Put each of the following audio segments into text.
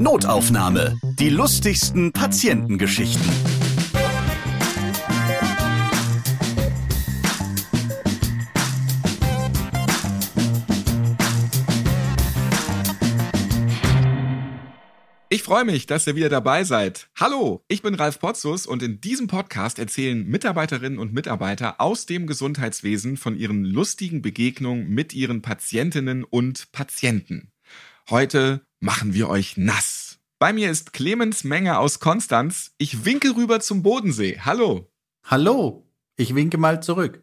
Notaufnahme. Die lustigsten Patientengeschichten. Ich freue mich, dass ihr wieder dabei seid. Hallo, ich bin Ralf Potzus und in diesem Podcast erzählen Mitarbeiterinnen und Mitarbeiter aus dem Gesundheitswesen von ihren lustigen Begegnungen mit ihren Patientinnen und Patienten. Heute machen wir euch nass. Bei mir ist Clemens Menger aus Konstanz. Ich winke rüber zum Bodensee. Hallo. Hallo, ich winke mal zurück.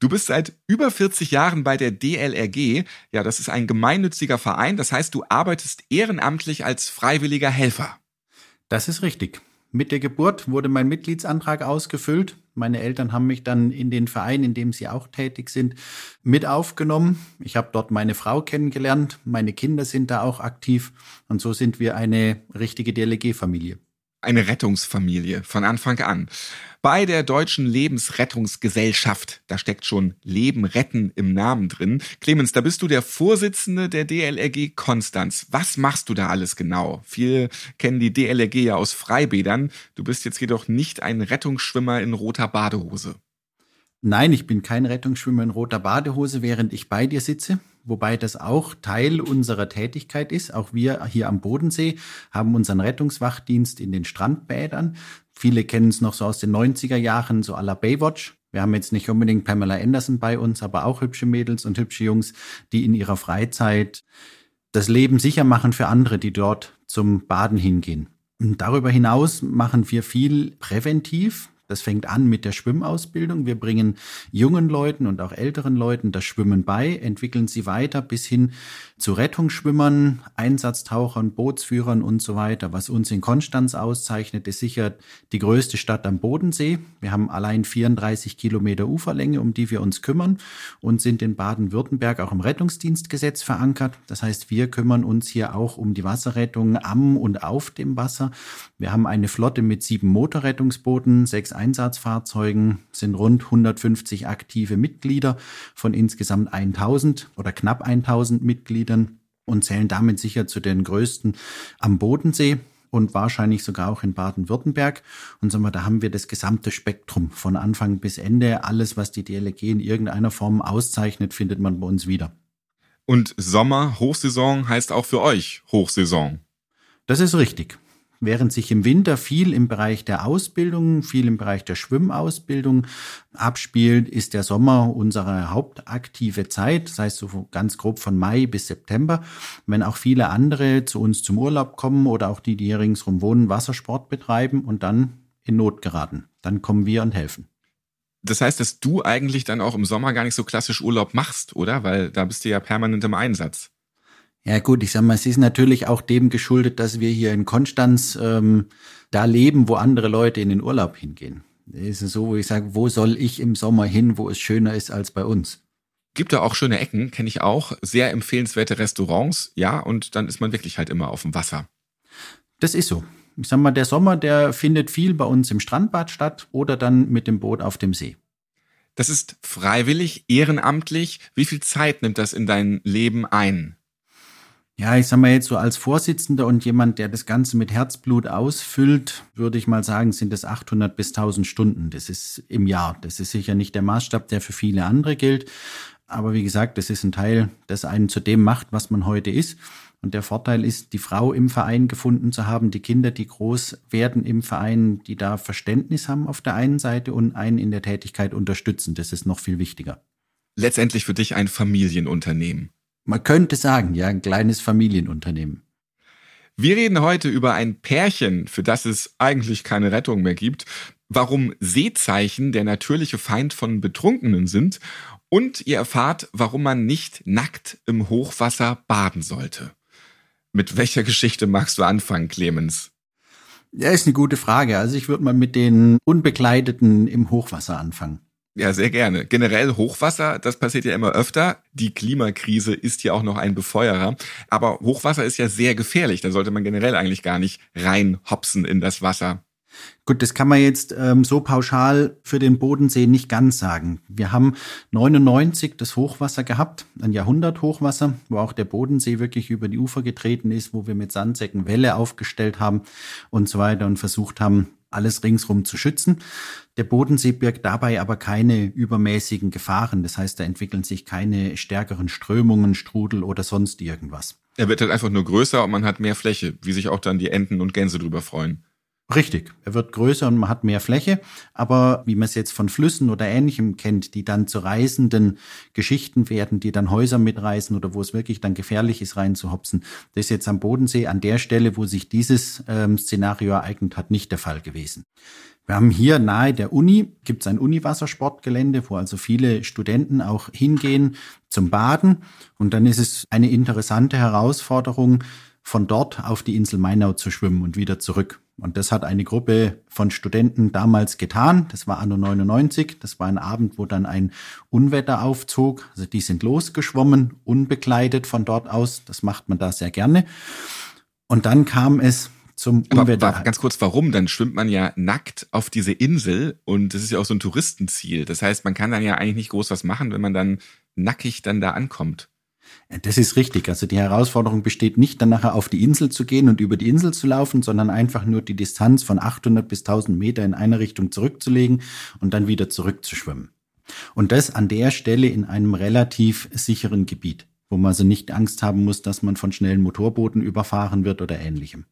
Du bist seit über 40 Jahren bei der DLRG. Ja, das ist ein gemeinnütziger Verein. Das heißt, du arbeitest ehrenamtlich als freiwilliger Helfer. Das ist richtig. Mit der Geburt wurde mein Mitgliedsantrag ausgefüllt. Meine Eltern haben mich dann in den Verein, in dem sie auch tätig sind, mit aufgenommen. Ich habe dort meine Frau kennengelernt. Meine Kinder sind da auch aktiv. Und so sind wir eine richtige DLG-Familie eine Rettungsfamilie von Anfang an. Bei der Deutschen Lebensrettungsgesellschaft, da steckt schon Leben retten im Namen drin. Clemens, da bist du der Vorsitzende der DLRG Konstanz. Was machst du da alles genau? Viele kennen die DLRG ja aus Freibädern. Du bist jetzt jedoch nicht ein Rettungsschwimmer in roter Badehose. Nein, ich bin kein Rettungsschwimmer in roter Badehose, während ich bei dir sitze wobei das auch Teil unserer Tätigkeit ist. Auch wir hier am Bodensee haben unseren Rettungswachdienst in den Strandbädern. Viele kennen es noch so aus den 90er Jahren, so à la Baywatch. Wir haben jetzt nicht unbedingt Pamela Anderson bei uns, aber auch hübsche Mädels und hübsche Jungs, die in ihrer Freizeit das Leben sicher machen für andere, die dort zum Baden hingehen. Und darüber hinaus machen wir viel präventiv. Das fängt an mit der Schwimmausbildung. Wir bringen jungen Leuten und auch älteren Leuten das Schwimmen bei, entwickeln sie weiter bis hin zu Rettungsschwimmern, Einsatztauchern, Bootsführern und so weiter. Was uns in Konstanz auszeichnet, ist sicher die größte Stadt am Bodensee. Wir haben allein 34 Kilometer Uferlänge, um die wir uns kümmern und sind in Baden-Württemberg auch im Rettungsdienstgesetz verankert. Das heißt, wir kümmern uns hier auch um die Wasserrettung am und auf dem Wasser. Wir haben eine Flotte mit sieben Motorrettungsbooten, sechs Einsatzfahrzeugen, sind rund 150 aktive Mitglieder von insgesamt 1000 oder knapp 1000 Mitgliedern und zählen damit sicher zu den größten am Bodensee und wahrscheinlich sogar auch in Baden-Württemberg. Und sagen wir, da haben wir das gesamte Spektrum von Anfang bis Ende. Alles, was die DLG in irgendeiner Form auszeichnet, findet man bei uns wieder. Und Sommer, Hochsaison heißt auch für euch Hochsaison. Das ist richtig. Während sich im Winter viel im Bereich der Ausbildung, viel im Bereich der Schwimmausbildung abspielt, ist der Sommer unsere hauptaktive Zeit, das heißt so ganz grob von Mai bis September. Wenn auch viele andere zu uns zum Urlaub kommen oder auch die, die hier ringsrum wohnen, Wassersport betreiben und dann in Not geraten, dann kommen wir und helfen. Das heißt, dass du eigentlich dann auch im Sommer gar nicht so klassisch Urlaub machst, oder? Weil da bist du ja permanent im Einsatz. Ja gut, ich sag mal, es ist natürlich auch dem geschuldet, dass wir hier in Konstanz ähm, da leben, wo andere Leute in den Urlaub hingehen. Es ist so, wo ich sage, wo soll ich im Sommer hin, wo es schöner ist als bei uns? Gibt da auch schöne Ecken, kenne ich auch. Sehr empfehlenswerte Restaurants, ja, und dann ist man wirklich halt immer auf dem Wasser. Das ist so. Ich sag mal, der Sommer, der findet viel bei uns im Strandbad statt oder dann mit dem Boot auf dem See. Das ist freiwillig, ehrenamtlich. Wie viel Zeit nimmt das in dein Leben ein? Ja, ich sag mal jetzt so als Vorsitzender und jemand, der das Ganze mit Herzblut ausfüllt, würde ich mal sagen, sind es 800 bis 1000 Stunden. Das ist im Jahr. Das ist sicher nicht der Maßstab, der für viele andere gilt. Aber wie gesagt, das ist ein Teil, das einen zu dem macht, was man heute ist. Und der Vorteil ist, die Frau im Verein gefunden zu haben, die Kinder, die groß werden im Verein, die da Verständnis haben auf der einen Seite und einen in der Tätigkeit unterstützen. Das ist noch viel wichtiger. Letztendlich für dich ein Familienunternehmen. Man könnte sagen, ja, ein kleines Familienunternehmen. Wir reden heute über ein Pärchen, für das es eigentlich keine Rettung mehr gibt, warum Seezeichen der natürliche Feind von Betrunkenen sind und ihr erfahrt, warum man nicht nackt im Hochwasser baden sollte. Mit welcher Geschichte magst du anfangen, Clemens? Ja, ist eine gute Frage. Also ich würde mal mit den Unbekleideten im Hochwasser anfangen. Ja, sehr gerne. Generell Hochwasser, das passiert ja immer öfter. Die Klimakrise ist ja auch noch ein Befeuerer. Aber Hochwasser ist ja sehr gefährlich. Da sollte man generell eigentlich gar nicht reinhopsen in das Wasser. Gut, das kann man jetzt ähm, so pauschal für den Bodensee nicht ganz sagen. Wir haben 99 das Hochwasser gehabt, ein Jahrhundert-Hochwasser, wo auch der Bodensee wirklich über die Ufer getreten ist, wo wir mit Sandsäcken Wälle aufgestellt haben und so weiter und versucht haben, alles ringsrum zu schützen. Der Bodensee birgt dabei aber keine übermäßigen Gefahren. Das heißt, da entwickeln sich keine stärkeren Strömungen, Strudel oder sonst irgendwas. Er wird halt einfach nur größer und man hat mehr Fläche, wie sich auch dann die Enten und Gänse drüber freuen. Richtig, er wird größer und man hat mehr Fläche, aber wie man es jetzt von Flüssen oder ähnlichem kennt, die dann zu reisenden Geschichten werden, die dann Häuser mitreißen oder wo es wirklich dann gefährlich ist, reinzuhopsen, das ist jetzt am Bodensee an der Stelle, wo sich dieses ähm, Szenario ereignet hat, nicht der Fall gewesen. Wir haben hier nahe der Uni, gibt es ein Uniwassersportgelände, wo also viele Studenten auch hingehen zum Baden. Und dann ist es eine interessante Herausforderung, von dort auf die Insel Mainau zu schwimmen und wieder zurück. Und das hat eine Gruppe von Studenten damals getan. Das war anno 99. Das war ein Abend, wo dann ein Unwetter aufzog. Also die sind losgeschwommen, unbekleidet von dort aus. Das macht man da sehr gerne. Und dann kam es zum Aber Unwetter. ganz kurz, warum? Dann schwimmt man ja nackt auf diese Insel und das ist ja auch so ein Touristenziel. Das heißt, man kann dann ja eigentlich nicht groß was machen, wenn man dann nackig dann da ankommt. Das ist richtig. Also die Herausforderung besteht nicht, dann nachher auf die Insel zu gehen und über die Insel zu laufen, sondern einfach nur die Distanz von 800 bis 1000 Meter in eine Richtung zurückzulegen und dann wieder zurückzuschwimmen. Und das an der Stelle in einem relativ sicheren Gebiet, wo man also nicht Angst haben muss, dass man von schnellen Motorbooten überfahren wird oder ähnlichem.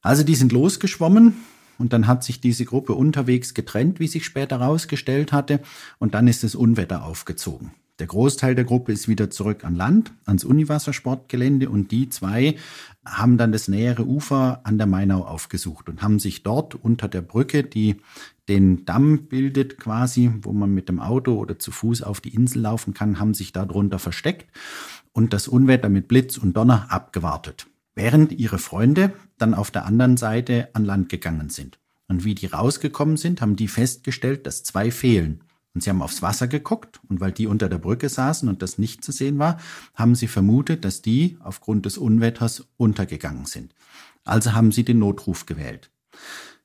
Also die sind losgeschwommen und dann hat sich diese Gruppe unterwegs getrennt, wie sich später herausgestellt hatte, und dann ist das Unwetter aufgezogen. Der Großteil der Gruppe ist wieder zurück an Land, ans Uniwassersportgelände und die zwei haben dann das nähere Ufer an der Mainau aufgesucht und haben sich dort unter der Brücke, die den Damm bildet quasi, wo man mit dem Auto oder zu Fuß auf die Insel laufen kann, haben sich darunter versteckt und das Unwetter mit Blitz und Donner abgewartet, während ihre Freunde dann auf der anderen Seite an Land gegangen sind. Und wie die rausgekommen sind, haben die festgestellt, dass zwei fehlen. Und sie haben aufs Wasser geguckt und weil die unter der Brücke saßen und das nicht zu sehen war, haben sie vermutet, dass die aufgrund des Unwetters untergegangen sind. Also haben sie den Notruf gewählt.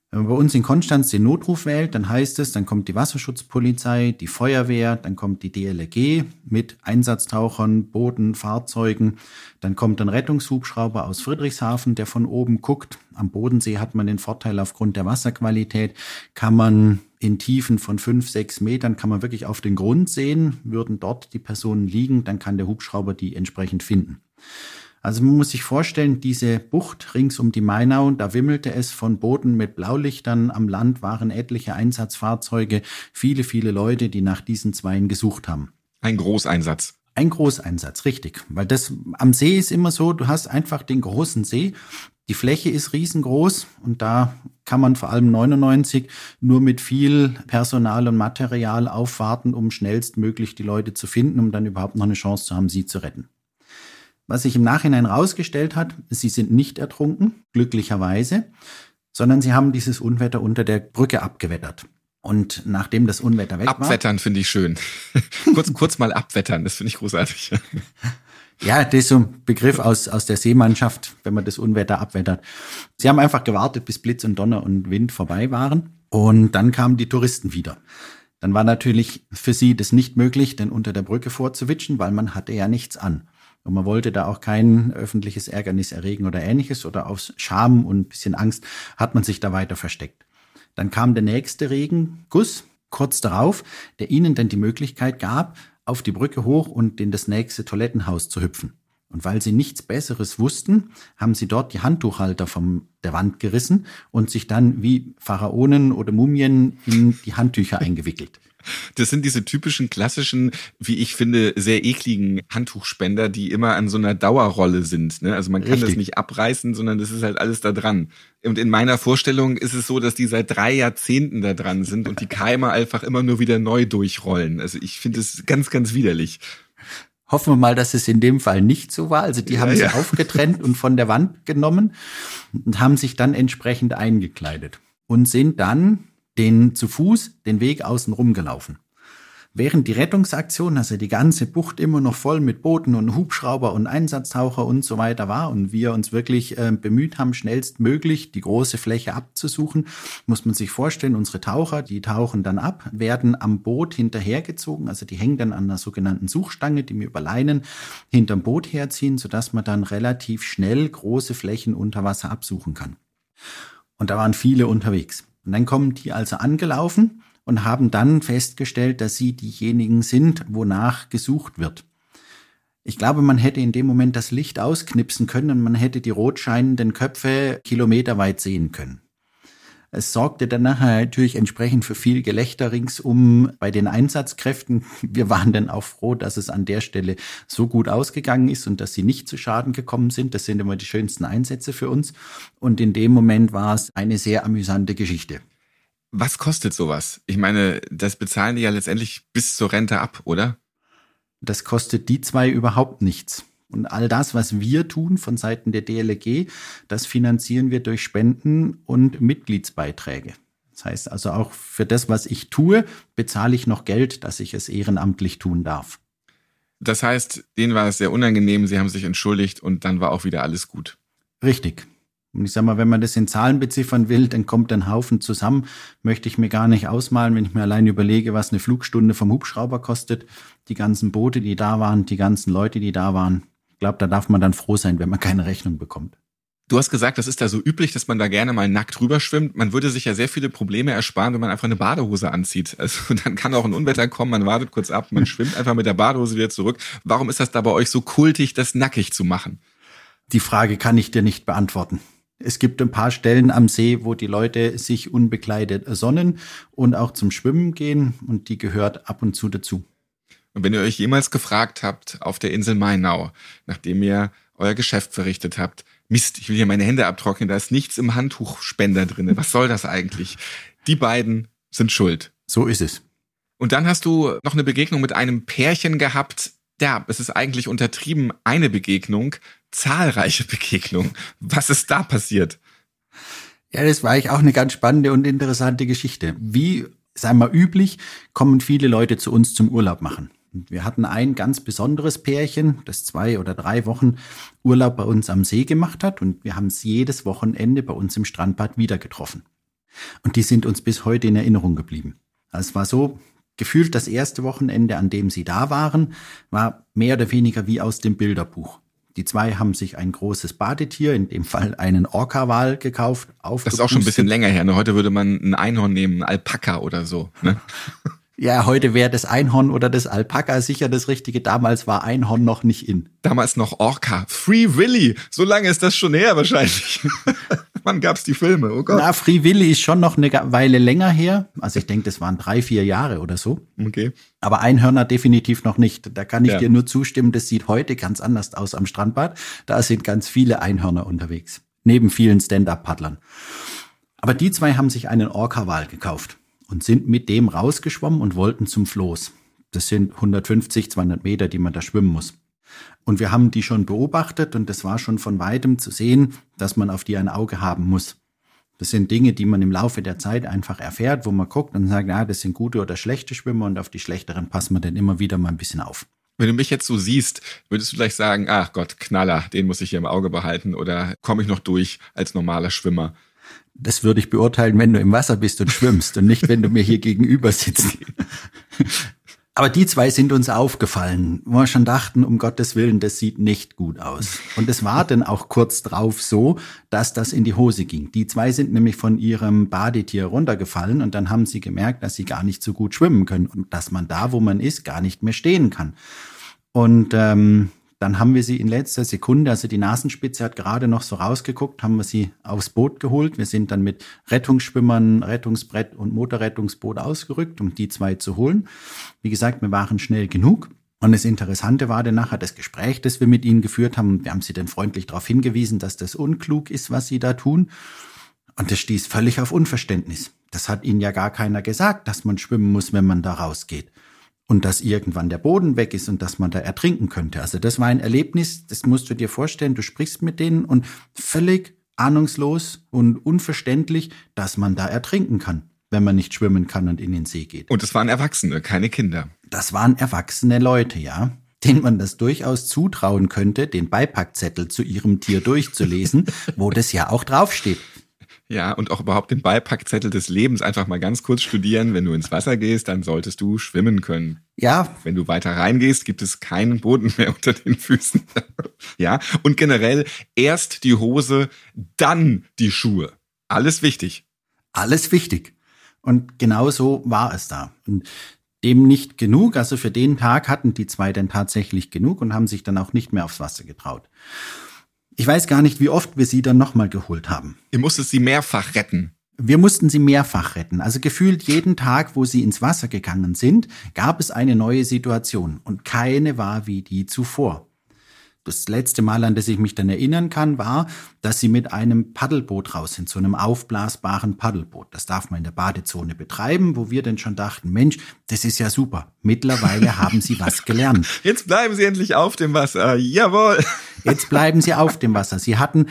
Wenn man bei uns in Konstanz den Notruf wählt, dann heißt es, dann kommt die Wasserschutzpolizei, die Feuerwehr, dann kommt die DLRG mit Einsatztauchern, Booten, Fahrzeugen, dann kommt ein Rettungshubschrauber aus Friedrichshafen, der von oben guckt. Am Bodensee hat man den Vorteil aufgrund der Wasserqualität, kann man in Tiefen von fünf, sechs Metern kann man wirklich auf den Grund sehen. Würden dort die Personen liegen, dann kann der Hubschrauber die entsprechend finden. Also man muss sich vorstellen, diese Bucht rings um die Mainau, da wimmelte es von Booten mit Blaulichtern. Am Land waren etliche Einsatzfahrzeuge, viele, viele Leute, die nach diesen Zweien gesucht haben. Ein Großeinsatz. Ein Großeinsatz, richtig. Weil das am See ist immer so, du hast einfach den großen See. Die Fläche ist riesengroß und da kann man vor allem 99 nur mit viel Personal und Material aufwarten, um schnellstmöglich die Leute zu finden, um dann überhaupt noch eine Chance zu haben, sie zu retten. Was sich im Nachhinein rausgestellt hat, sie sind nicht ertrunken, glücklicherweise, sondern sie haben dieses Unwetter unter der Brücke abgewettert. Und nachdem das Unwetter weg war. Abwettern finde ich schön. kurz, kurz mal abwettern, das finde ich großartig. Ja, das ist so ein Begriff aus, aus der Seemannschaft, wenn man das Unwetter abwettert. Sie haben einfach gewartet, bis Blitz und Donner und Wind vorbei waren. Und dann kamen die Touristen wieder. Dann war natürlich für sie das nicht möglich, denn unter der Brücke vorzuwitschen, weil man hatte ja nichts an. Und man wollte da auch kein öffentliches Ärgernis erregen oder ähnliches oder aus Scham und ein bisschen Angst hat man sich da weiter versteckt. Dann kam der nächste Regenguss kurz darauf, der ihnen dann die Möglichkeit gab, auf die Brücke hoch und in das nächste Toilettenhaus zu hüpfen. Und weil sie nichts Besseres wussten, haben sie dort die Handtuchhalter von der Wand gerissen und sich dann wie Pharaonen oder Mumien in die Handtücher eingewickelt. Das sind diese typischen klassischen, wie ich finde, sehr ekligen Handtuchspender, die immer an so einer Dauerrolle sind. Ne? Also man kann Richtig. das nicht abreißen, sondern das ist halt alles da dran. Und in meiner Vorstellung ist es so, dass die seit drei Jahrzehnten da dran sind und die Keime einfach immer nur wieder neu durchrollen. Also ich finde es ganz, ganz widerlich. Hoffen wir mal, dass es in dem Fall nicht so war. Also die ja, haben sie ja. aufgetrennt und von der Wand genommen und haben sich dann entsprechend eingekleidet und sind dann den zu Fuß den Weg außen rum gelaufen. Während die Rettungsaktion, also die ganze Bucht immer noch voll mit Booten und Hubschrauber und Einsatztaucher und so weiter war und wir uns wirklich äh, bemüht haben, schnellstmöglich die große Fläche abzusuchen, muss man sich vorstellen, unsere Taucher, die tauchen dann ab, werden am Boot hinterhergezogen, also die hängen dann an einer sogenannten Suchstange, die wir über Leinen hinterm Boot herziehen, sodass man dann relativ schnell große Flächen unter Wasser absuchen kann. Und da waren viele unterwegs. Und dann kommen die also angelaufen und haben dann festgestellt, dass sie diejenigen sind, wonach gesucht wird. Ich glaube, man hätte in dem Moment das Licht ausknipsen können und man hätte die rot scheinenden Köpfe kilometerweit sehen können. Es sorgte dann nachher natürlich entsprechend für viel Gelächter ringsum bei den Einsatzkräften. Wir waren dann auch froh, dass es an der Stelle so gut ausgegangen ist und dass sie nicht zu Schaden gekommen sind. Das sind immer die schönsten Einsätze für uns. Und in dem Moment war es eine sehr amüsante Geschichte. Was kostet sowas? Ich meine, das bezahlen die ja letztendlich bis zur Rente ab, oder? Das kostet die zwei überhaupt nichts. Und all das, was wir tun von Seiten der DLG, das finanzieren wir durch Spenden und Mitgliedsbeiträge. Das heißt also auch für das, was ich tue, bezahle ich noch Geld, dass ich es ehrenamtlich tun darf. Das heißt, denen war es sehr unangenehm, sie haben sich entschuldigt und dann war auch wieder alles gut. Richtig. Und ich sag mal, wenn man das in Zahlen beziffern will, dann kommt ein Haufen zusammen. Möchte ich mir gar nicht ausmalen, wenn ich mir allein überlege, was eine Flugstunde vom Hubschrauber kostet. Die ganzen Boote, die da waren, die ganzen Leute, die da waren. Ich glaube, da darf man dann froh sein, wenn man keine Rechnung bekommt. Du hast gesagt, das ist da so üblich, dass man da gerne mal nackt rüber schwimmt. Man würde sich ja sehr viele Probleme ersparen, wenn man einfach eine Badehose anzieht. Also dann kann auch ein Unwetter kommen, man wartet kurz ab, man schwimmt einfach mit der Badehose wieder zurück. Warum ist das da bei euch so kultig, das nackig zu machen? Die Frage kann ich dir nicht beantworten. Es gibt ein paar Stellen am See, wo die Leute sich unbekleidet sonnen und auch zum Schwimmen gehen und die gehört ab und zu dazu. Und wenn ihr euch jemals gefragt habt auf der Insel Mainau, nachdem ihr euer Geschäft verrichtet habt, Mist, ich will hier meine Hände abtrocknen, da ist nichts im Handtuchspender drinne. Was soll das eigentlich? Die beiden sind schuld. So ist es. Und dann hast du noch eine Begegnung mit einem Pärchen gehabt. Ja, es ist eigentlich untertrieben eine Begegnung, zahlreiche Begegnungen. Was ist da passiert? Ja, das war eigentlich auch eine ganz spannende und interessante Geschichte. Wie, sagen wir üblich, kommen viele Leute zu uns zum Urlaub machen. Wir hatten ein ganz besonderes Pärchen, das zwei oder drei Wochen Urlaub bei uns am See gemacht hat und wir haben es jedes Wochenende bei uns im Strandbad wieder getroffen. Und die sind uns bis heute in Erinnerung geblieben. Also es war so, gefühlt das erste Wochenende, an dem sie da waren, war mehr oder weniger wie aus dem Bilderbuch. Die zwei haben sich ein großes Badetier, in dem Fall einen Orca-Wal gekauft. Das ist auch schon ein bisschen länger her. Ne? Heute würde man ein Einhorn nehmen, ein Alpaka oder so. Ne? Ja, heute wäre das Einhorn oder das Alpaka sicher das Richtige. Damals war Einhorn noch nicht in. Damals noch Orca. Free Willy. So lange ist das schon her wahrscheinlich. Wann gab's die Filme? Oh Gott. Na, Free Willy ist schon noch eine Weile länger her. Also ich denke, das waren drei, vier Jahre oder so. Okay. Aber Einhörner definitiv noch nicht. Da kann ich ja. dir nur zustimmen. Das sieht heute ganz anders aus am Strandbad. Da sind ganz viele Einhörner unterwegs. Neben vielen Stand-Up-Paddlern. Aber die zwei haben sich einen Orca-Wal gekauft und sind mit dem rausgeschwommen und wollten zum Floß. Das sind 150, 200 Meter, die man da schwimmen muss. Und wir haben die schon beobachtet und es war schon von weitem zu sehen, dass man auf die ein Auge haben muss. Das sind Dinge, die man im Laufe der Zeit einfach erfährt, wo man guckt und sagt, ja, das sind gute oder schlechte Schwimmer und auf die schlechteren passen wir dann immer wieder mal ein bisschen auf. Wenn du mich jetzt so siehst, würdest du vielleicht sagen, ach Gott, Knaller, den muss ich hier im Auge behalten oder komme ich noch durch als normaler Schwimmer? Das würde ich beurteilen, wenn du im Wasser bist und schwimmst und nicht, wenn du mir hier gegenüber sitzt. Aber die zwei sind uns aufgefallen, wo wir schon dachten, um Gottes Willen, das sieht nicht gut aus. Und es war dann auch kurz drauf so, dass das in die Hose ging. Die zwei sind nämlich von ihrem Badetier runtergefallen und dann haben sie gemerkt, dass sie gar nicht so gut schwimmen können und dass man da, wo man ist, gar nicht mehr stehen kann. Und ähm, dann haben wir sie in letzter Sekunde, also die Nasenspitze hat gerade noch so rausgeguckt, haben wir sie aufs Boot geholt. Wir sind dann mit Rettungsschwimmern, Rettungsbrett und Motorrettungsboot ausgerückt, um die zwei zu holen. Wie gesagt, wir waren schnell genug. Und das Interessante war dann nachher das Gespräch, das wir mit ihnen geführt haben. Wir haben sie dann freundlich darauf hingewiesen, dass das unklug ist, was sie da tun. Und das stieß völlig auf Unverständnis. Das hat ihnen ja gar keiner gesagt, dass man schwimmen muss, wenn man da rausgeht und dass irgendwann der Boden weg ist und dass man da ertrinken könnte. Also das war ein Erlebnis, das musst du dir vorstellen, du sprichst mit denen und völlig ahnungslos und unverständlich, dass man da ertrinken kann. wenn man nicht schwimmen kann und in den See geht. Und es waren Erwachsene, keine Kinder. Das waren erwachsene Leute, ja, denen man das durchaus zutrauen könnte, den Beipackzettel zu ihrem Tier durchzulesen, wo das ja auch draufsteht. Ja, und auch überhaupt den Beipackzettel des Lebens einfach mal ganz kurz studieren. Wenn du ins Wasser gehst, dann solltest du schwimmen können. Ja. Wenn du weiter reingehst, gibt es keinen Boden mehr unter den Füßen. ja, und generell erst die Hose, dann die Schuhe. Alles wichtig. Alles wichtig. Und genau so war es da. Und dem nicht genug, also für den Tag hatten die zwei dann tatsächlich genug und haben sich dann auch nicht mehr aufs Wasser getraut. Ich weiß gar nicht, wie oft wir sie dann nochmal geholt haben. Ihr musstet sie mehrfach retten. Wir mussten sie mehrfach retten. Also gefühlt jeden Tag, wo sie ins Wasser gegangen sind, gab es eine neue Situation und keine war wie die zuvor. Das letzte Mal, an das ich mich dann erinnern kann, war, dass sie mit einem Paddelboot raus sind, so einem aufblasbaren Paddelboot. Das darf man in der Badezone betreiben, wo wir dann schon dachten, Mensch, das ist ja super. Mittlerweile haben sie was gelernt. Jetzt bleiben sie endlich auf dem Wasser. Jawohl. Jetzt bleiben sie auf dem Wasser. Sie hatten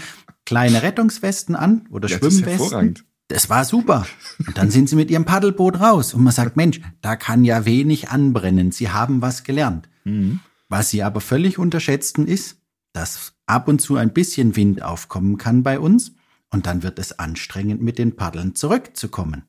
kleine Rettungswesten an oder ja, Schwimmwesten. Das war super. Und dann sind sie mit ihrem Paddelboot raus und man sagt, Mensch, da kann ja wenig anbrennen. Sie haben was gelernt. Mhm. Was sie aber völlig unterschätzten ist, dass ab und zu ein bisschen Wind aufkommen kann bei uns und dann wird es anstrengend, mit den Paddeln zurückzukommen.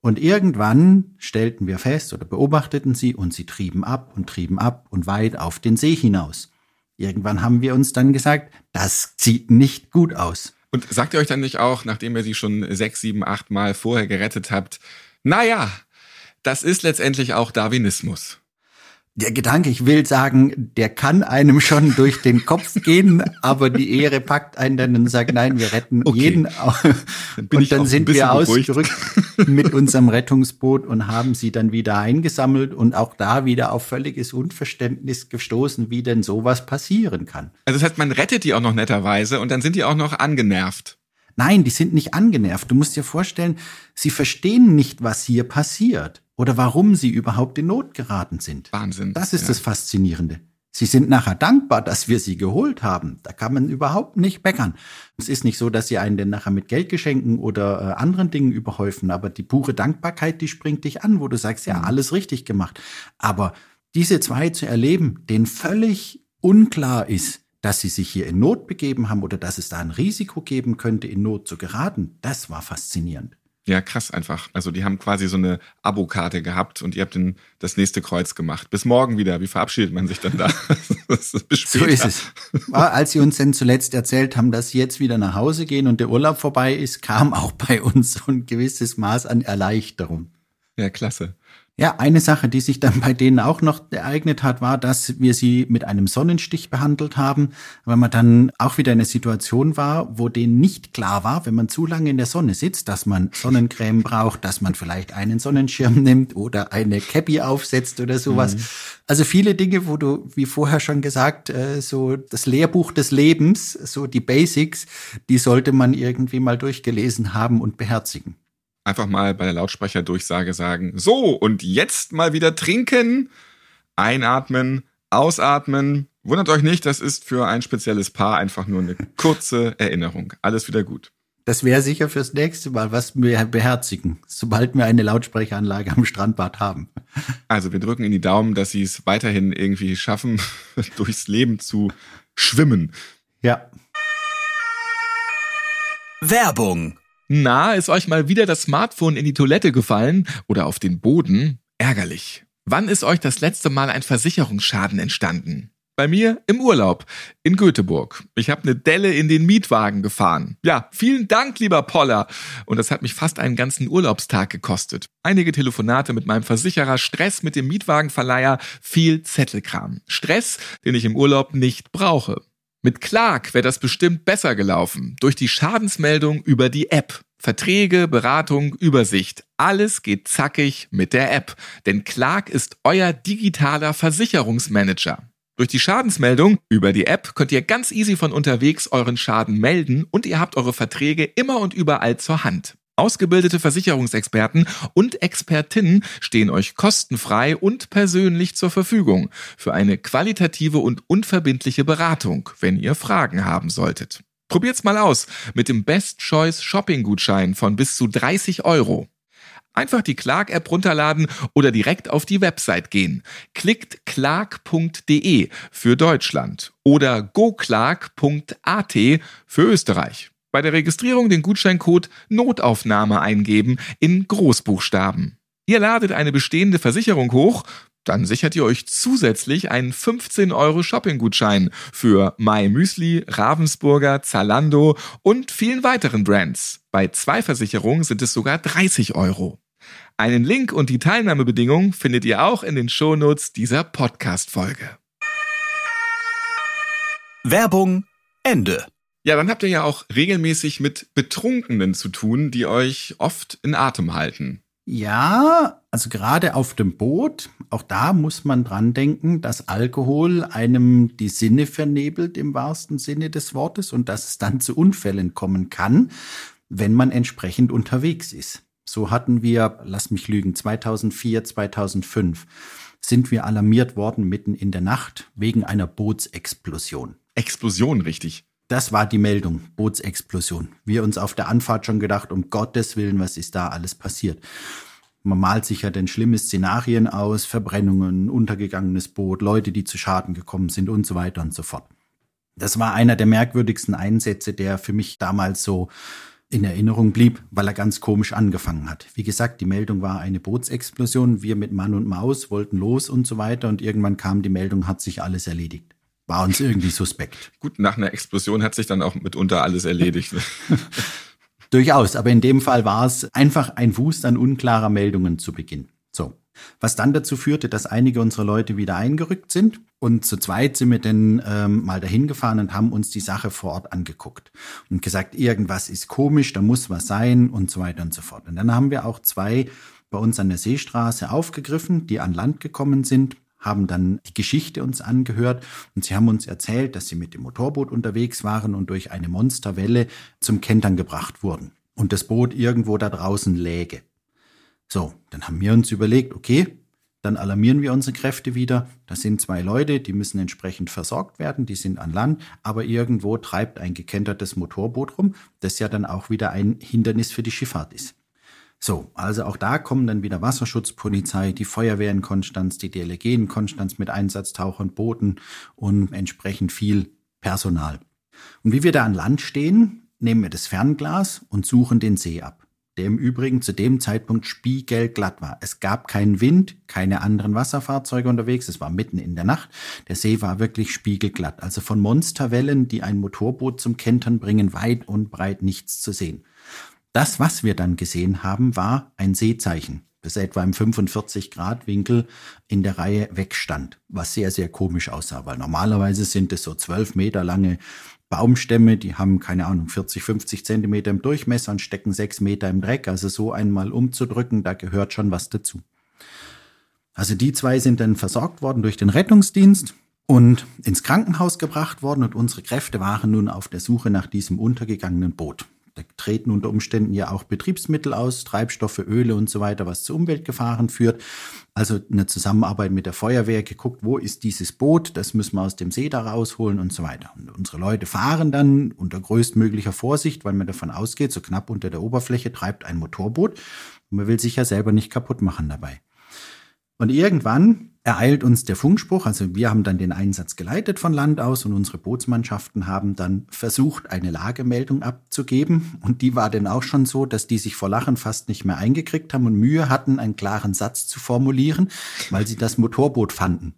Und irgendwann stellten wir fest oder beobachteten sie und sie trieben ab und trieben ab und weit auf den See hinaus. Irgendwann haben wir uns dann gesagt, das sieht nicht gut aus. Und sagt ihr euch dann nicht auch, nachdem ihr sie schon sechs, sieben, acht Mal vorher gerettet habt, naja, das ist letztendlich auch Darwinismus der Gedanke, ich will sagen, der kann einem schon durch den Kopf gehen, aber die Ehre packt einen dann und sagt, nein, wir retten okay. jeden. Dann und dann sind wir ausgerückt mit unserem Rettungsboot und haben sie dann wieder eingesammelt und auch da wieder auf völliges Unverständnis gestoßen, wie denn sowas passieren kann. Also das heißt, man rettet die auch noch netterweise und dann sind die auch noch angenervt. Nein, die sind nicht angenervt. Du musst dir vorstellen, sie verstehen nicht, was hier passiert oder warum sie überhaupt in Not geraten sind. Wahnsinn. Das ist ja. das Faszinierende. Sie sind nachher dankbar, dass wir sie geholt haben. Da kann man überhaupt nicht meckern. Es ist nicht so, dass sie einen denn nachher mit Geldgeschenken oder äh, anderen Dingen überhäufen, aber die pure Dankbarkeit, die springt dich an, wo du sagst, ja, mhm. alles richtig gemacht. Aber diese zwei zu erleben, denen völlig unklar ist, dass sie sich hier in Not begeben haben oder dass es da ein Risiko geben könnte, in Not zu geraten, das war faszinierend. Ja, krass einfach. Also die haben quasi so eine Abokarte gehabt und ihr habt den, das nächste Kreuz gemacht. Bis morgen wieder. Wie verabschiedet man sich dann da? Später. So ist es. Als sie uns denn zuletzt erzählt haben, dass sie jetzt wieder nach Hause gehen und der Urlaub vorbei ist, kam auch bei uns so ein gewisses Maß an Erleichterung. Ja, klasse. Ja, eine Sache, die sich dann bei denen auch noch ereignet hat, war, dass wir sie mit einem Sonnenstich behandelt haben, weil man dann auch wieder in einer Situation war, wo denen nicht klar war, wenn man zu lange in der Sonne sitzt, dass man Sonnencreme braucht, dass man vielleicht einen Sonnenschirm nimmt oder eine Cappy aufsetzt oder sowas. Mhm. Also viele Dinge, wo du, wie vorher schon gesagt, äh, so das Lehrbuch des Lebens, so die Basics, die sollte man irgendwie mal durchgelesen haben und beherzigen einfach mal bei der Lautsprecherdurchsage sagen, so, und jetzt mal wieder trinken, einatmen, ausatmen. Wundert euch nicht, das ist für ein spezielles Paar einfach nur eine kurze Erinnerung. Alles wieder gut. Das wäre sicher fürs nächste Mal, was wir beherzigen, sobald wir eine Lautsprecheranlage am Strandbad haben. Also wir drücken in die Daumen, dass sie es weiterhin irgendwie schaffen, durchs Leben zu schwimmen. Ja. Werbung na, ist euch mal wieder das Smartphone in die Toilette gefallen oder auf den Boden? Ärgerlich. Wann ist euch das letzte Mal ein Versicherungsschaden entstanden? Bei mir im Urlaub in Göteborg. Ich habe eine Delle in den Mietwagen gefahren. Ja, vielen Dank, lieber Poller. Und das hat mich fast einen ganzen Urlaubstag gekostet. Einige Telefonate mit meinem Versicherer, Stress mit dem Mietwagenverleiher, viel Zettelkram. Stress, den ich im Urlaub nicht brauche. Mit Clark wäre das bestimmt besser gelaufen. Durch die Schadensmeldung über die App. Verträge, Beratung, Übersicht. Alles geht zackig mit der App. Denn Clark ist euer digitaler Versicherungsmanager. Durch die Schadensmeldung über die App könnt ihr ganz easy von unterwegs euren Schaden melden und ihr habt eure Verträge immer und überall zur Hand. Ausgebildete Versicherungsexperten und Expertinnen stehen euch kostenfrei und persönlich zur Verfügung für eine qualitative und unverbindliche Beratung, wenn ihr Fragen haben solltet. Probiert's mal aus mit dem Best Choice Shopping Gutschein von bis zu 30 Euro. Einfach die Clark-App runterladen oder direkt auf die Website gehen. Klickt clark.de für Deutschland oder goclark.at für Österreich. Bei der Registrierung den Gutscheincode Notaufnahme eingeben in Großbuchstaben. Ihr ladet eine bestehende Versicherung hoch, dann sichert ihr euch zusätzlich einen 15 Euro Shopping-Gutschein für My Müsli, Ravensburger, Zalando und vielen weiteren Brands. Bei zwei Versicherungen sind es sogar 30 Euro. Einen Link und die Teilnahmebedingungen findet ihr auch in den Shownotes dieser Podcast-Folge. Werbung Ende. Ja, dann habt ihr ja auch regelmäßig mit Betrunkenen zu tun, die euch oft in Atem halten. Ja, also gerade auf dem Boot, auch da muss man dran denken, dass Alkohol einem die Sinne vernebelt im wahrsten Sinne des Wortes und dass es dann zu Unfällen kommen kann, wenn man entsprechend unterwegs ist. So hatten wir, lass mich lügen, 2004, 2005 sind wir alarmiert worden mitten in der Nacht wegen einer Bootsexplosion. Explosion, richtig. Das war die Meldung, Bootsexplosion. Wir uns auf der Anfahrt schon gedacht, um Gottes Willen, was ist da alles passiert? Man malt sich ja denn schlimme Szenarien aus, Verbrennungen, untergegangenes Boot, Leute, die zu Schaden gekommen sind und so weiter und so fort. Das war einer der merkwürdigsten Einsätze, der für mich damals so in Erinnerung blieb, weil er ganz komisch angefangen hat. Wie gesagt, die Meldung war eine Bootsexplosion. Wir mit Mann und Maus wollten los und so weiter und irgendwann kam die Meldung, hat sich alles erledigt. War uns irgendwie suspekt. Gut, nach einer Explosion hat sich dann auch mitunter alles erledigt. Durchaus, aber in dem Fall war es einfach ein Wust an unklarer Meldungen zu Beginn. So. Was dann dazu führte, dass einige unserer Leute wieder eingerückt sind. Und zu zweit sind wir dann ähm, mal dahin gefahren und haben uns die Sache vor Ort angeguckt und gesagt, irgendwas ist komisch, da muss was sein und so weiter und so fort. Und dann haben wir auch zwei bei uns an der Seestraße aufgegriffen, die an Land gekommen sind, haben dann die Geschichte uns angehört und sie haben uns erzählt, dass sie mit dem Motorboot unterwegs waren und durch eine Monsterwelle zum Kentern gebracht wurden und das Boot irgendwo da draußen läge. So, dann haben wir uns überlegt, okay, dann alarmieren wir unsere Kräfte wieder. Das sind zwei Leute, die müssen entsprechend versorgt werden, die sind an Land, aber irgendwo treibt ein gekentertes Motorboot rum, das ja dann auch wieder ein Hindernis für die Schifffahrt ist. So, also auch da kommen dann wieder Wasserschutzpolizei, die Feuerwehr in Konstanz, die DLG in Konstanz mit Einsatztauchern, Booten und entsprechend viel Personal. Und wie wir da an Land stehen, nehmen wir das Fernglas und suchen den See ab, der im Übrigen zu dem Zeitpunkt spiegelglatt war. Es gab keinen Wind, keine anderen Wasserfahrzeuge unterwegs, es war mitten in der Nacht. Der See war wirklich spiegelglatt, also von Monsterwellen, die ein Motorboot zum Kentern bringen, weit und breit nichts zu sehen. Das, was wir dann gesehen haben, war ein Seezeichen, das etwa im 45 Grad Winkel in der Reihe wegstand, was sehr, sehr komisch aussah, weil normalerweise sind es so zwölf Meter lange Baumstämme, die haben, keine Ahnung, 40, 50 Zentimeter im Durchmesser und stecken sechs Meter im Dreck. Also so einmal umzudrücken, da gehört schon was dazu. Also die zwei sind dann versorgt worden durch den Rettungsdienst und ins Krankenhaus gebracht worden und unsere Kräfte waren nun auf der Suche nach diesem untergegangenen Boot. Da treten unter Umständen ja auch Betriebsmittel aus, Treibstoffe, Öle und so weiter, was zu Umweltgefahren führt. Also eine Zusammenarbeit mit der Feuerwehr, geguckt, wo ist dieses Boot, das müssen wir aus dem See da rausholen und so weiter. Und unsere Leute fahren dann unter größtmöglicher Vorsicht, weil man davon ausgeht, so knapp unter der Oberfläche treibt ein Motorboot und man will sich ja selber nicht kaputt machen dabei. Und irgendwann ereilt uns der Funkspruch, also wir haben dann den Einsatz geleitet von Land aus und unsere Bootsmannschaften haben dann versucht, eine Lagemeldung abzugeben. Und die war dann auch schon so, dass die sich vor Lachen fast nicht mehr eingekriegt haben und Mühe hatten, einen klaren Satz zu formulieren, weil sie das Motorboot fanden.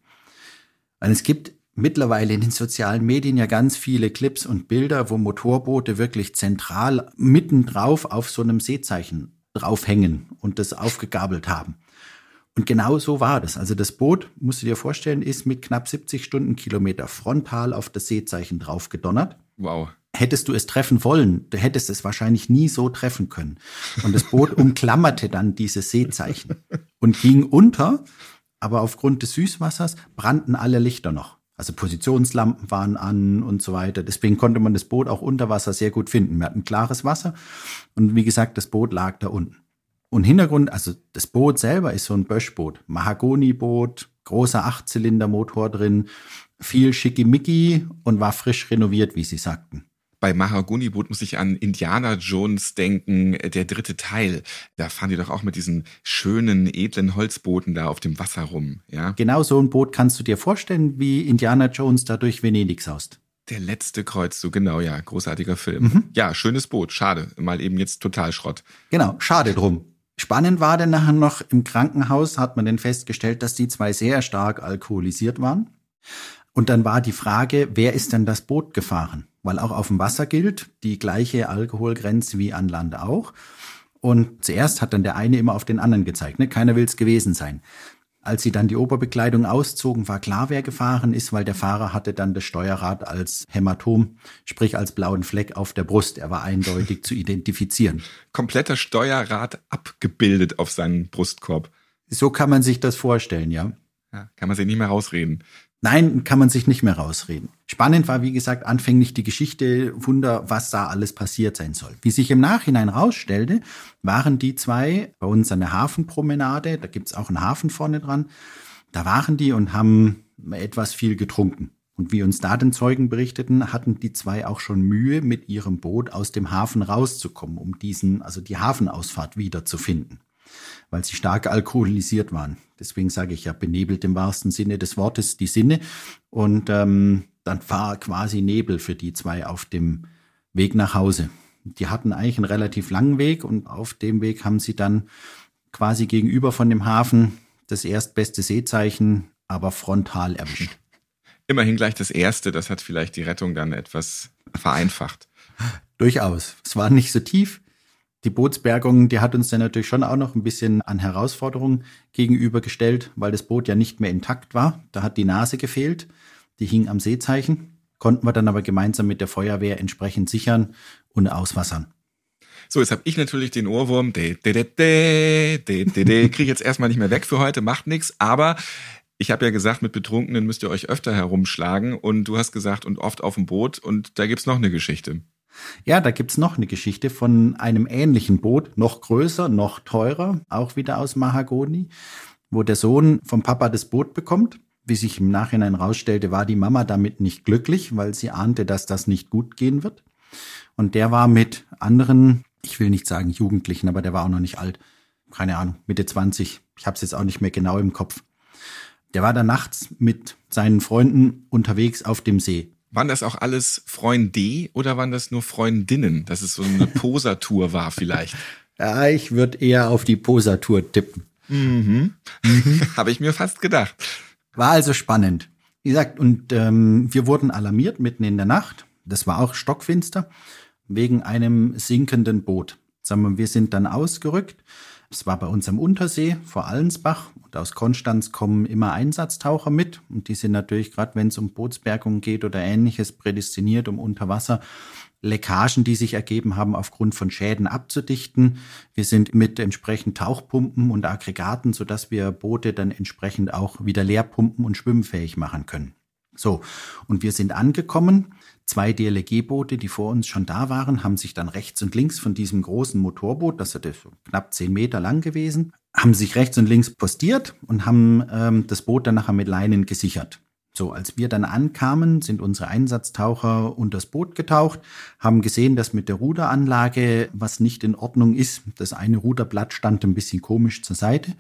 Weil es gibt mittlerweile in den sozialen Medien ja ganz viele Clips und Bilder, wo Motorboote wirklich zentral mitten drauf auf so einem Seezeichen draufhängen und das aufgegabelt haben. Und genau so war das. Also das Boot, musst du dir vorstellen, ist mit knapp 70 Stundenkilometer frontal auf das Seezeichen drauf gedonnert. Wow. Hättest du es treffen wollen, du hättest es wahrscheinlich nie so treffen können. Und das Boot umklammerte dann dieses Seezeichen und ging unter, aber aufgrund des Süßwassers brannten alle Lichter noch. Also Positionslampen waren an und so weiter. Deswegen konnte man das Boot auch unter Wasser sehr gut finden. Wir hatten klares Wasser und wie gesagt, das Boot lag da unten. Und Hintergrund, also das Boot selber ist so ein Böschboot, Mahagoni-Boot, großer Achtzylindermotor drin, viel Schickimicki und war frisch renoviert, wie sie sagten. bei Mahagoni-Boot muss ich an Indiana Jones denken, äh, der dritte Teil. Da fahren die doch auch mit diesen schönen, edlen Holzbooten da auf dem Wasser rum, ja? Genau so ein Boot kannst du dir vorstellen, wie Indiana Jones da durch Venedig saust. Der letzte Kreuzzug, genau, ja. Großartiger Film. Mhm. Ja, schönes Boot. Schade. Mal eben jetzt total Schrott. Genau, schade drum. Spannend war dann nachher noch, im Krankenhaus hat man dann festgestellt, dass die zwei sehr stark alkoholisiert waren. Und dann war die Frage, wer ist denn das Boot gefahren? Weil auch auf dem Wasser gilt die gleiche Alkoholgrenze wie an Land auch. Und zuerst hat dann der eine immer auf den anderen gezeigt. Ne? Keiner will es gewesen sein. Als sie dann die Oberbekleidung auszogen, war klar, wer gefahren ist, weil der Fahrer hatte dann das Steuerrad als Hämatom, sprich als blauen Fleck auf der Brust. Er war eindeutig zu identifizieren. Kompletter Steuerrad abgebildet auf seinen Brustkorb. So kann man sich das vorstellen, ja. ja kann man sich nicht mehr rausreden. Nein, kann man sich nicht mehr rausreden. Spannend war, wie gesagt, anfänglich die Geschichte, Wunder, was da alles passiert sein soll. Wie sich im Nachhinein rausstellte, waren die zwei bei uns an der Hafenpromenade, da gibt's auch einen Hafen vorne dran, da waren die und haben etwas viel getrunken. Und wie uns da den Zeugen berichteten, hatten die zwei auch schon Mühe, mit ihrem Boot aus dem Hafen rauszukommen, um diesen, also die Hafenausfahrt wiederzufinden weil sie stark alkoholisiert waren. Deswegen sage ich ja, benebelt im wahrsten Sinne des Wortes die Sinne. Und ähm, dann war quasi Nebel für die zwei auf dem Weg nach Hause. Die hatten eigentlich einen relativ langen Weg und auf dem Weg haben sie dann quasi gegenüber von dem Hafen das erstbeste Seezeichen, aber frontal erwischt. Immerhin gleich das erste, das hat vielleicht die Rettung dann etwas vereinfacht. Durchaus. Es war nicht so tief, die Bootsbergung, die hat uns dann natürlich schon auch noch ein bisschen an Herausforderungen gegenübergestellt, weil das Boot ja nicht mehr intakt war. Da hat die Nase gefehlt, die hing am Seezeichen, konnten wir dann aber gemeinsam mit der Feuerwehr entsprechend sichern und auswassern. So, jetzt habe ich natürlich den Ohrwurm, de, de, de, de, de, de, de, kriege jetzt erstmal nicht mehr weg für heute, macht nichts, aber ich habe ja gesagt, mit Betrunkenen müsst ihr euch öfter herumschlagen und du hast gesagt, und oft auf dem Boot und da gibt's noch eine Geschichte. Ja, da gibt's noch eine Geschichte von einem ähnlichen Boot, noch größer, noch teurer, auch wieder aus Mahagoni, wo der Sohn vom Papa das Boot bekommt. Wie sich im Nachhinein rausstellte, war die Mama damit nicht glücklich, weil sie ahnte, dass das nicht gut gehen wird. Und der war mit anderen, ich will nicht sagen Jugendlichen, aber der war auch noch nicht alt, keine Ahnung, Mitte 20. Ich habe es jetzt auch nicht mehr genau im Kopf. Der war da nachts mit seinen Freunden unterwegs auf dem See. Waren das auch alles Freunde oder waren das nur Freundinnen, dass es so eine Posertour war vielleicht? Ja, ich würde eher auf die Posertour tippen. Mhm. mhm. Habe ich mir fast gedacht. War also spannend. Wie gesagt, und ähm, wir wurden alarmiert mitten in der Nacht. Das war auch stockfinster wegen einem sinkenden Boot. Sagen wir, wir sind dann ausgerückt es war bei uns am Untersee vor Allensbach und aus Konstanz kommen immer Einsatztaucher mit und die sind natürlich gerade, wenn es um Bootsbergung geht oder ähnliches, prädestiniert, um unter Wasser Leckagen, die sich ergeben haben, aufgrund von Schäden abzudichten. Wir sind mit entsprechend Tauchpumpen und Aggregaten, sodass wir Boote dann entsprechend auch wieder leerpumpen und schwimmfähig machen können. So, und wir sind angekommen. Zwei DLG-Boote, die vor uns schon da waren, haben sich dann rechts und links von diesem großen Motorboot, das ist knapp zehn Meter lang gewesen, haben sich rechts und links postiert und haben ähm, das Boot dann nachher mit Leinen gesichert. So, als wir dann ankamen, sind unsere Einsatztaucher unter das Boot getaucht, haben gesehen, dass mit der Ruderanlage was nicht in Ordnung ist. Das eine Ruderblatt stand ein bisschen komisch zur Seite.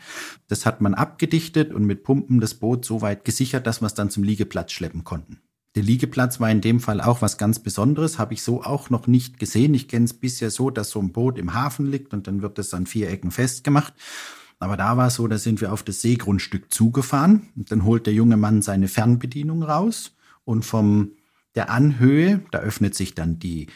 Das hat man abgedichtet und mit Pumpen das Boot so weit gesichert, dass wir es dann zum Liegeplatz schleppen konnten. Der Liegeplatz war in dem Fall auch was ganz Besonderes, habe ich so auch noch nicht gesehen. Ich kenne es bisher so, dass so ein Boot im Hafen liegt und dann wird es an vier Ecken festgemacht. Aber da war es so, da sind wir auf das Seegrundstück zugefahren. Und dann holt der junge Mann seine Fernbedienung raus. Und vom der Anhöhe, da öffnet sich dann die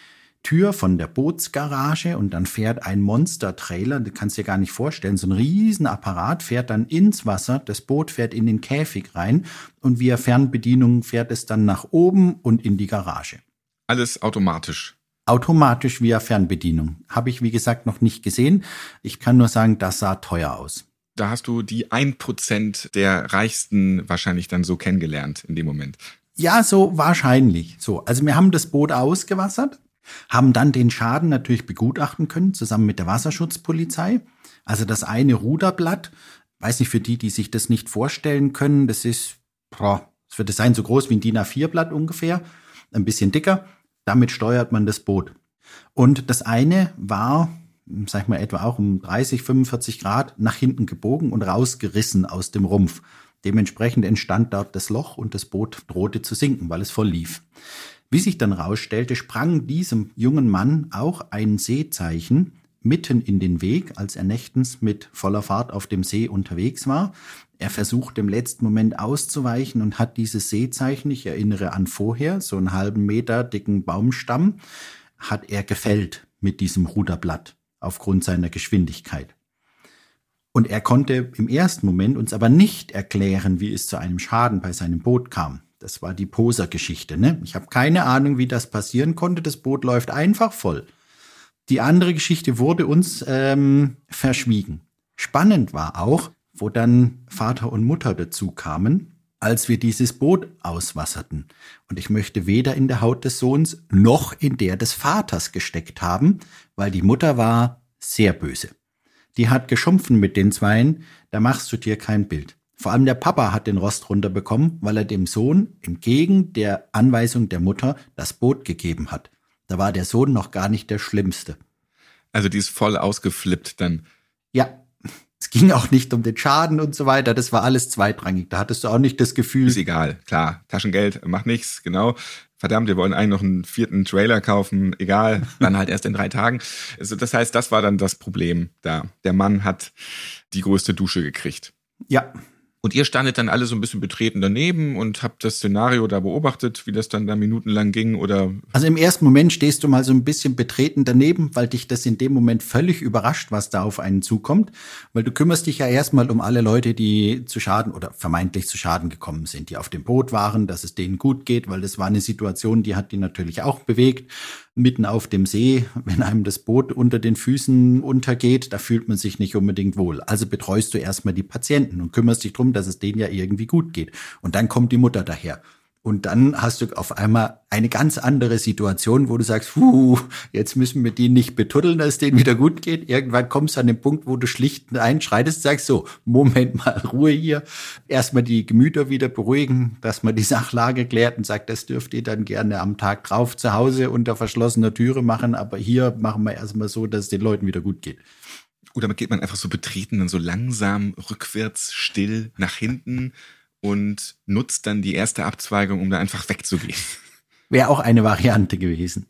Tür von der Bootsgarage. Und dann fährt ein Monster-Trailer, du kannst dir gar nicht vorstellen, so ein Riesenapparat fährt dann ins Wasser, das Boot fährt in den Käfig rein. Und via Fernbedienung fährt es dann nach oben und in die Garage. Alles automatisch automatisch via Fernbedienung. Habe ich, wie gesagt, noch nicht gesehen. Ich kann nur sagen, das sah teuer aus. Da hast du die ein Prozent der Reichsten wahrscheinlich dann so kennengelernt in dem Moment. Ja, so wahrscheinlich. So, also wir haben das Boot ausgewassert, haben dann den Schaden natürlich begutachten können, zusammen mit der Wasserschutzpolizei. Also das eine Ruderblatt, weiß nicht für die, die sich das nicht vorstellen können, das ist, boah, es wird sein so groß wie ein DIN A4-Blatt ungefähr, ein bisschen dicker damit steuert man das Boot. Und das eine war, sag ich mal, etwa auch um 30, 45 Grad nach hinten gebogen und rausgerissen aus dem Rumpf. Dementsprechend entstand dort das Loch und das Boot drohte zu sinken, weil es voll lief. Wie sich dann rausstellte, sprang diesem jungen Mann auch ein Seezeichen mitten in den Weg, als er nächtens mit voller Fahrt auf dem See unterwegs war. Er versucht im letzten Moment auszuweichen und hat dieses Seezeichen, ich erinnere an vorher, so einen halben Meter dicken Baumstamm, hat er gefällt mit diesem Ruderblatt aufgrund seiner Geschwindigkeit. Und er konnte im ersten Moment uns aber nicht erklären, wie es zu einem Schaden bei seinem Boot kam. Das war die Poser-Geschichte. Ne? Ich habe keine Ahnung, wie das passieren konnte. Das Boot läuft einfach voll. Die andere Geschichte wurde uns ähm, verschwiegen. Spannend war auch, wo dann Vater und Mutter dazu kamen, als wir dieses Boot auswasserten. Und ich möchte weder in der Haut des Sohns noch in der des Vaters gesteckt haben, weil die Mutter war sehr böse. Die hat geschumpfen mit den Zweien, da machst du dir kein Bild. Vor allem der Papa hat den Rost runterbekommen, weil er dem Sohn entgegen der Anweisung der Mutter das Boot gegeben hat. Da war der Sohn noch gar nicht der Schlimmste. Also die ist voll ausgeflippt dann. Ja, es ging auch nicht um den Schaden und so weiter. Das war alles zweitrangig. Da hattest du auch nicht das Gefühl. Ist egal, klar. Taschengeld macht nichts, genau. Verdammt, wir wollen eigentlich noch einen vierten Trailer kaufen. Egal, dann halt erst in drei Tagen. Also das heißt, das war dann das Problem da. Der Mann hat die größte Dusche gekriegt. Ja, und ihr standet dann alle so ein bisschen betreten daneben und habt das Szenario da beobachtet, wie das dann da minutenlang ging oder? Also im ersten Moment stehst du mal so ein bisschen betreten daneben, weil dich das in dem Moment völlig überrascht, was da auf einen zukommt. Weil du kümmerst dich ja erstmal um alle Leute, die zu Schaden oder vermeintlich zu Schaden gekommen sind, die auf dem Boot waren, dass es denen gut geht, weil das war eine Situation, die hat die natürlich auch bewegt mitten auf dem See, wenn einem das Boot unter den Füßen untergeht, da fühlt man sich nicht unbedingt wohl. Also betreust du erstmal die Patienten und kümmerst dich drum, dass es denen ja irgendwie gut geht. Und dann kommt die Mutter daher. Und dann hast du auf einmal eine ganz andere Situation, wo du sagst, Puh, jetzt müssen wir die nicht betuddeln, dass es denen wieder gut geht. Irgendwann kommst du an den Punkt, wo du schlicht einschreitest, sagst so, Moment mal, Ruhe hier. Erstmal die Gemüter wieder beruhigen, dass man die Sachlage klärt und sagt, das dürft ihr dann gerne am Tag drauf zu Hause unter verschlossener Türe machen. Aber hier machen wir erstmal so, dass es den Leuten wieder gut geht. Oder geht man einfach so betreten, dann so langsam rückwärts, still nach hinten und nutzt dann die erste Abzweigung, um da einfach wegzugehen. Wäre auch eine Variante gewesen.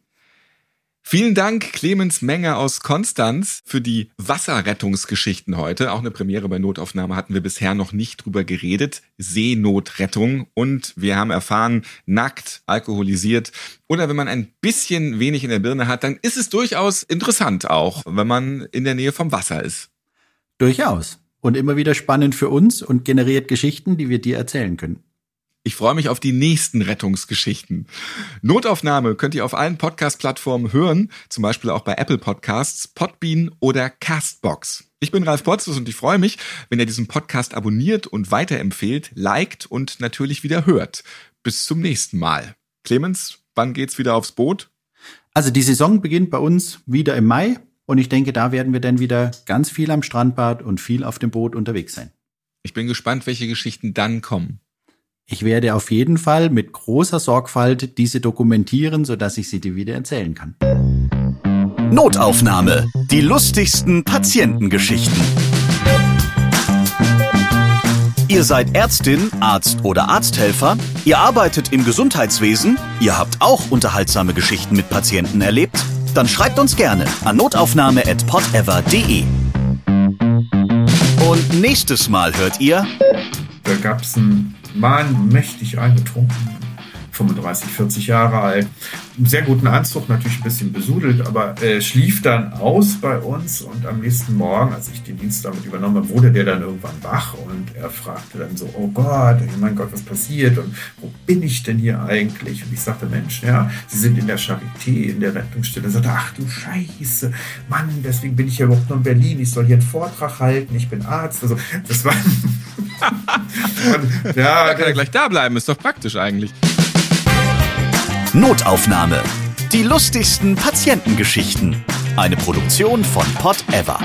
Vielen Dank, Clemens Menger aus Konstanz, für die Wasserrettungsgeschichten heute. Auch eine Premiere bei Notaufnahme hatten wir bisher noch nicht drüber geredet. Seenotrettung. Und wir haben erfahren, nackt, alkoholisiert. Oder wenn man ein bisschen wenig in der Birne hat, dann ist es durchaus interessant auch, wenn man in der Nähe vom Wasser ist. Durchaus und immer wieder spannend für uns und generiert Geschichten, die wir dir erzählen können. Ich freue mich auf die nächsten Rettungsgeschichten. Notaufnahme könnt ihr auf allen Podcast-Plattformen hören, zum Beispiel auch bei Apple Podcasts, Podbean oder Castbox. Ich bin Ralf Potzus und ich freue mich, wenn ihr diesen Podcast abonniert und weiterempfehlt, liked und natürlich wieder hört. Bis zum nächsten Mal. Clemens, wann geht's wieder aufs Boot? Also die Saison beginnt bei uns wieder im Mai und ich denke, da werden wir dann wieder ganz viel am Strandbad und viel auf dem Boot unterwegs sein. Ich bin gespannt, welche Geschichten dann kommen. Ich werde auf jeden Fall mit großer Sorgfalt diese dokumentieren, sodass ich sie dir wieder erzählen kann. Notaufnahme. Die lustigsten Patientengeschichten. Ihr seid Ärztin, Arzt oder Arzthelfer, ihr arbeitet im Gesundheitswesen, ihr habt auch unterhaltsame Geschichten mit Patienten erlebt dann schreibt uns gerne an notaufnahme.podever.de. Und nächstes Mal hört ihr. Da gab es einen Mann, mächtig eingetrunken, 35, 40 Jahre alt, einen sehr guten Anzug, natürlich ein bisschen besudelt, aber äh, schlief dann aus bei uns und am nächsten Morgen, als ich den Dienst damit übernommen habe, wurde der dann irgendwann wach und er fragte dann so, oh Gott, mein Gott, was passiert und wo bin ich denn hier eigentlich? Und ich sagte, Mensch, ja, Sie sind in der Charité, in der Rettungsstelle. Er sagte, ach du Scheiße, Mann, deswegen bin ich ja überhaupt nur in Berlin, ich soll hier einen Vortrag halten, ich bin Arzt. Also das war... ja, da kann er gleich da bleiben, ist doch praktisch eigentlich. Notaufnahme. Die lustigsten Patientengeschichten. Eine Produktion von Pot Ever.